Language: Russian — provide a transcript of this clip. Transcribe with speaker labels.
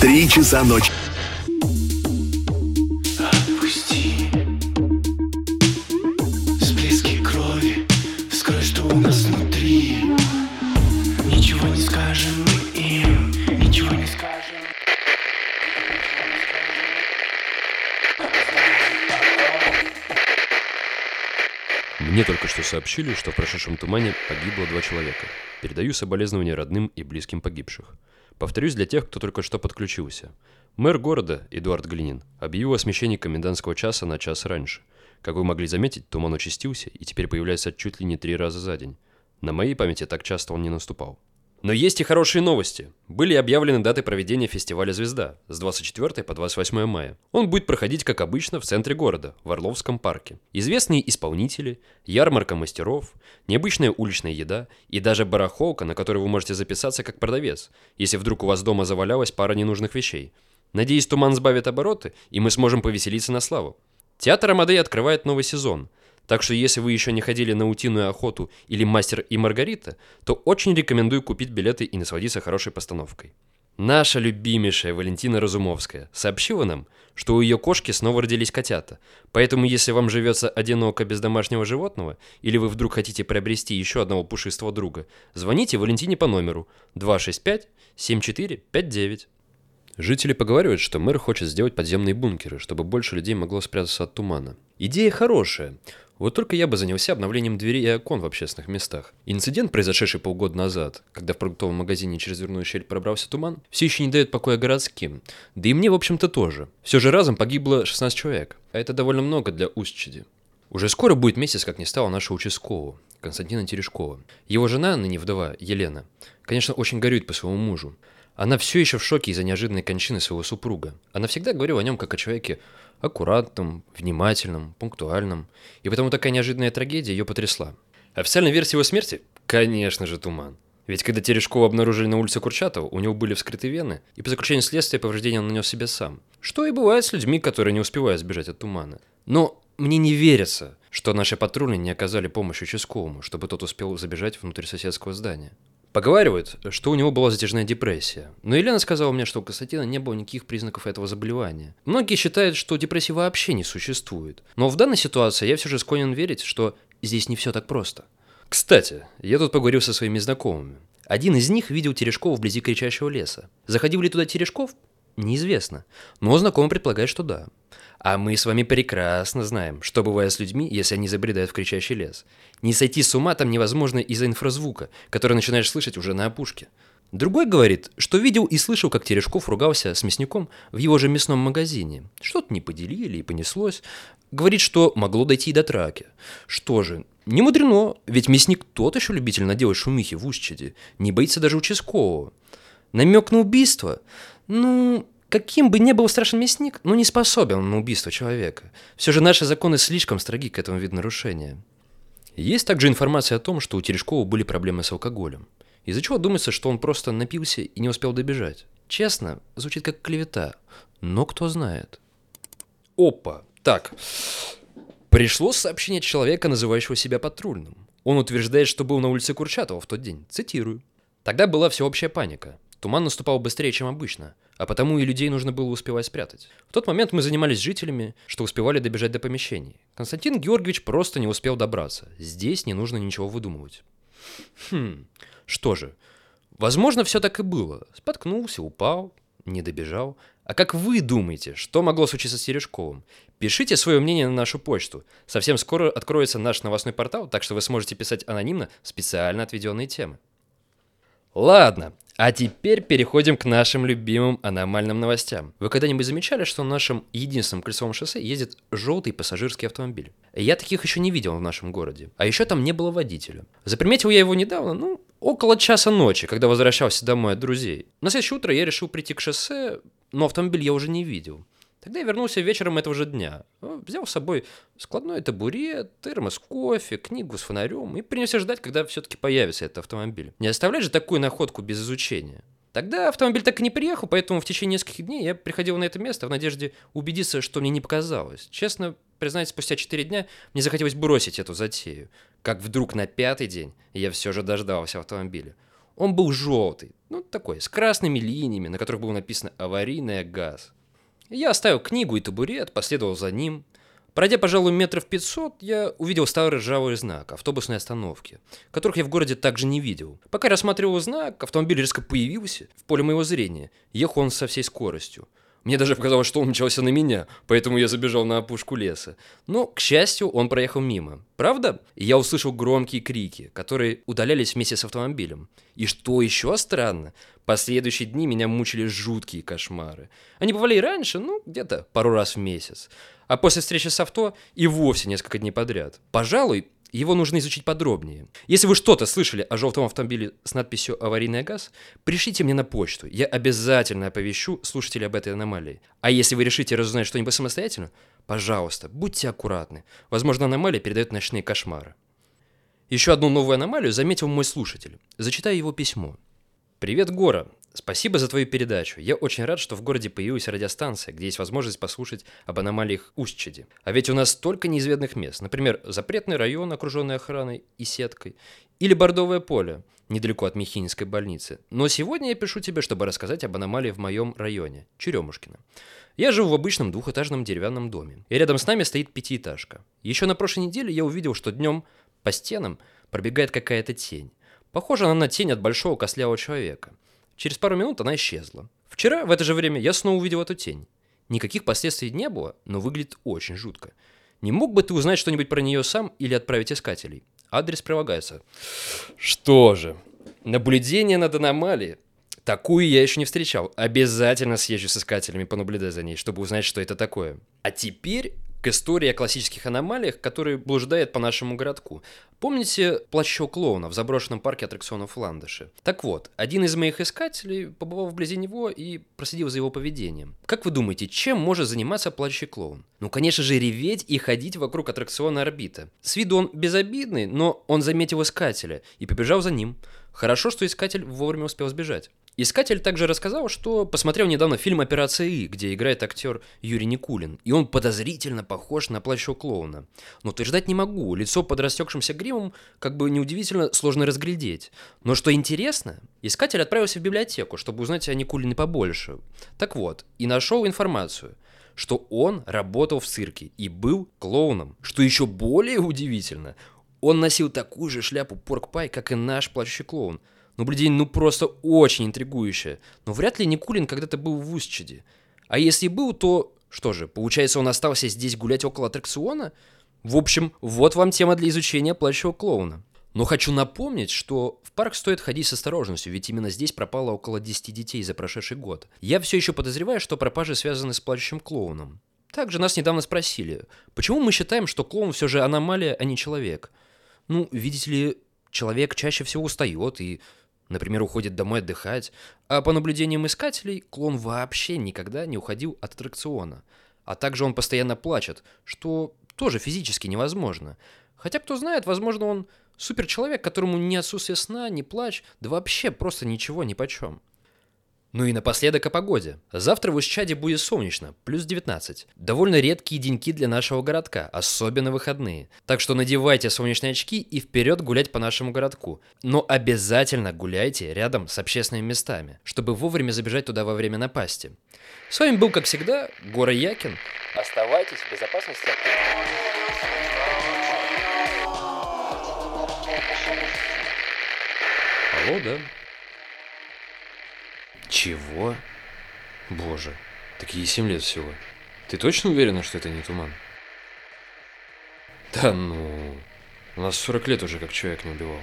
Speaker 1: Три часа ночи.
Speaker 2: Отпусти Всплески крови Скрой, что у нас внутри Ничего не скажем мы им Ничего не скажем
Speaker 3: Мне только что сообщили, что в прошедшем тумане погибло два человека. Передаю соболезнования родным и близким погибших. Повторюсь для тех, кто только что подключился. Мэр города, Эдуард Глинин, объявил о смещении комендантского часа на час раньше. Как вы могли заметить, туман участился и теперь появляется чуть ли не три раза за день. На моей памяти так часто он не наступал. Но есть и хорошие новости. Были объявлены даты проведения фестиваля «Звезда» с 24 по 28 мая. Он будет проходить, как обычно, в центре города, в Орловском парке. Известные исполнители, ярмарка мастеров, необычная уличная еда и даже барахолка, на которой вы можете записаться как продавец, если вдруг у вас дома завалялась пара ненужных вещей. Надеюсь, туман сбавит обороты, и мы сможем повеселиться на славу. Театр Амадей открывает новый сезон – так что если вы еще не ходили на утиную охоту или мастер и Маргарита, то очень рекомендую купить билеты и насладиться хорошей постановкой. Наша любимейшая Валентина Разумовская сообщила нам, что у ее кошки снова родились котята. Поэтому если вам живется одиноко без домашнего животного, или вы вдруг хотите приобрести еще одного пушистого друга, звоните Валентине по номеру 265-7459. Жители поговаривают, что мэр хочет сделать подземные бункеры, чтобы больше людей могло спрятаться от тумана. Идея хорошая. Вот только я бы занялся обновлением дверей и окон в общественных местах. Инцидент, произошедший полгода назад, когда в продуктовом магазине через дверную щель пробрался туман, все еще не дает покоя городским. Да и мне, в общем-то, тоже. Все же разом погибло 16 человек. А это довольно много для Устчиди. Уже скоро будет месяц, как не стало нашего участкового, Константина Терешкова. Его жена, ныне вдова, Елена, конечно, очень горюет по своему мужу. Она все еще в шоке из-за неожиданной кончины своего супруга. Она всегда говорила о нем как о человеке аккуратном, внимательном, пунктуальном. И потому такая неожиданная трагедия ее потрясла. Официальная версия его смерти? Конечно же, туман. Ведь когда Терешкова обнаружили на улице Курчатова, у него были вскрыты вены, и по заключению следствия повреждения он нанес себе сам. Что и бывает с людьми, которые не успевают сбежать от тумана. Но мне не верится, что наши патрульные не оказали помощь участковому, чтобы тот успел забежать внутрь соседского здания. Поговаривают, что у него была затяжная депрессия. Но Елена сказала мне, что у Константина не было никаких признаков этого заболевания. Многие считают, что депрессии вообще не существует. Но в данной ситуации я все же склонен верить, что здесь не все так просто. Кстати, я тут поговорил со своими знакомыми. Один из них видел Терешкова вблизи кричащего леса. Заходил ли туда Терешков? Неизвестно. Но знакомый предполагает, что да. А мы с вами прекрасно знаем, что бывает с людьми, если они забредают в кричащий лес. Не сойти с ума там невозможно из-за инфразвука, который начинаешь слышать уже на опушке. Другой говорит, что видел и слышал, как Терешков ругался с мясником в его же мясном магазине. Что-то не поделили и понеслось. Говорит, что могло дойти и до драки. Что же, не мудрено, ведь мясник тот еще любитель наделать шумихи в Ущеде. Не боится даже участкового. Намек на убийство? Ну, Каким бы ни был страшен мясник, но не способен на убийство человека. Все же наши законы слишком строги к этому виду нарушения. Есть также информация о том, что у Терешкова были проблемы с алкоголем. Из-за чего думается, что он просто напился и не успел добежать. Честно, звучит как клевета, но кто знает. Опа, так. Пришло сообщение человека, называющего себя патрульным. Он утверждает, что был на улице Курчатова в тот день. Цитирую. Тогда была всеобщая паника. Туман наступал быстрее, чем обычно, а потому и людей нужно было успевать спрятать. В тот момент мы занимались жителями, что успевали добежать до помещений. Константин Георгиевич просто не успел добраться. Здесь не нужно ничего выдумывать. Хм, что же, возможно, все так и было. Споткнулся, упал, не добежал. А как вы думаете, что могло случиться с Терешковым? Пишите свое мнение на нашу почту. Совсем скоро откроется наш новостной портал, так что вы сможете писать анонимно специально отведенные темы. Ладно, а теперь переходим к нашим любимым аномальным новостям. Вы когда-нибудь замечали, что на нашем единственном кольцевом шоссе ездит желтый пассажирский автомобиль? Я таких еще не видел в нашем городе. А еще там не было водителя. Заприметил я его недавно, ну, около часа ночи, когда возвращался домой от друзей. На следующее утро я решил прийти к шоссе, но автомобиль я уже не видел. Тогда я вернулся вечером этого же дня. Взял с собой складной табурет, термос кофе, книгу с фонарем и принялся ждать, когда все-таки появится этот автомобиль. Не оставлять же такую находку без изучения. Тогда автомобиль так и не приехал, поэтому в течение нескольких дней я приходил на это место в надежде убедиться, что мне не показалось. Честно признать, спустя 4 дня мне захотелось бросить эту затею. Как вдруг на пятый день я все же дождался автомобиля. Он был желтый, ну такой, с красными линиями, на которых было написано «Аварийная газ». Я оставил книгу и табурет, последовал за ним. Пройдя, пожалуй, метров 500, я увидел старый ржавый знак автобусной остановки, которых я в городе также не видел. Пока рассматривал знак, автомобиль резко появился в поле моего зрения. Ехал он со всей скоростью. Мне даже показалось, что он мчался на меня, поэтому я забежал на опушку леса. Но, к счастью, он проехал мимо. Правда? Я услышал громкие крики, которые удалялись вместе с автомобилем. И что еще странно, последующие дни меня мучили жуткие кошмары. Они бывали и раньше, ну, где-то пару раз в месяц. А после встречи с авто и вовсе несколько дней подряд. Пожалуй, его нужно изучить подробнее. Если вы что-то слышали о желтом автомобиле с надписью «Аварийный газ», пришлите мне на почту. Я обязательно оповещу слушателей об этой аномалии. А если вы решите разузнать что-нибудь самостоятельно, пожалуйста, будьте аккуратны. Возможно, аномалия передает ночные кошмары. Еще одну новую аномалию заметил мой слушатель. Зачитаю его письмо. «Привет, Гора. Спасибо за твою передачу. Я очень рад, что в городе появилась радиостанция, где есть возможность послушать об аномалиях Устчеди. А ведь у нас столько неизведанных мест. Например, запретный район, окруженный охраной и сеткой. Или Бордовое поле, недалеко от Михинской больницы. Но сегодня я пишу тебе, чтобы рассказать об аномалии в моем районе, Черемушкино. Я живу в обычном двухэтажном деревянном доме. И рядом с нами стоит пятиэтажка. Еще на прошлой неделе я увидел, что днем по стенам пробегает какая-то тень. Похожа она на тень от большого костлявого человека – Через пару минут она исчезла. Вчера в это же время я снова увидел эту тень. Никаких последствий не было, но выглядит очень жутко. Не мог бы ты узнать что-нибудь про нее сам или отправить искателей? Адрес прилагается. Что же, наблюдение над аномалией. Такую я еще не встречал. Обязательно съезжу с искателями, понаблюдать за ней, чтобы узнать, что это такое. А теперь к истории о классических аномалиях, которые блуждают по нашему городку. Помните плащо клоуна в заброшенном парке аттракционов в Ландыше? Так вот, один из моих искателей побывал вблизи него и проследил за его поведением. Как вы думаете, чем может заниматься плащий клоун? Ну, конечно же, реветь и ходить вокруг аттракциона орбита. С виду он безобидный, но он заметил искателя и побежал за ним. Хорошо, что искатель вовремя успел сбежать. Искатель также рассказал, что посмотрел недавно фильм «Операция И», где играет актер Юрий Никулин, и он подозрительно похож на плащу клоуна. Но утверждать не могу, лицо под растекшимся гримом, как бы неудивительно, сложно разглядеть. Но что интересно, искатель отправился в библиотеку, чтобы узнать о Никулине побольше. Так вот, и нашел информацию, что он работал в цирке и был клоуном. Что еще более удивительно, он носил такую же шляпу порк-пай, как и наш плачущий клоун – Наблюдение ну просто очень интригующее. Но вряд ли Никулин когда-то был в Устчеде. А если был, то что же, получается он остался здесь гулять около аттракциона? В общем, вот вам тема для изучения плачущего клоуна. Но хочу напомнить, что в парк стоит ходить с осторожностью, ведь именно здесь пропало около 10 детей за прошедший год. Я все еще подозреваю, что пропажи связаны с плачущим клоуном. Также нас недавно спросили, почему мы считаем, что клоун все же аномалия, а не человек? Ну, видите ли, человек чаще всего устает и Например, уходит домой отдыхать, а по наблюдениям искателей, клон вообще никогда не уходил от аттракциона. А также он постоянно плачет, что тоже физически невозможно. Хотя, кто знает, возможно, он суперчеловек, которому ни отсутствие сна, ни плач, да вообще просто ничего ни почем. Ну и напоследок о погоде. Завтра в Ущаде будет солнечно, плюс 19. Довольно редкие деньки для нашего городка, особенно выходные. Так что надевайте солнечные очки и вперед гулять по нашему городку. Но обязательно гуляйте рядом с общественными местами, чтобы вовремя забежать туда во время напасти. С вами был, как всегда, Гора Якин. Оставайтесь в безопасности. Алло, да? Чего? Боже, такие семь лет всего. Ты точно уверена, что это не туман? Да ну, у нас 40 лет уже как человек не убивал.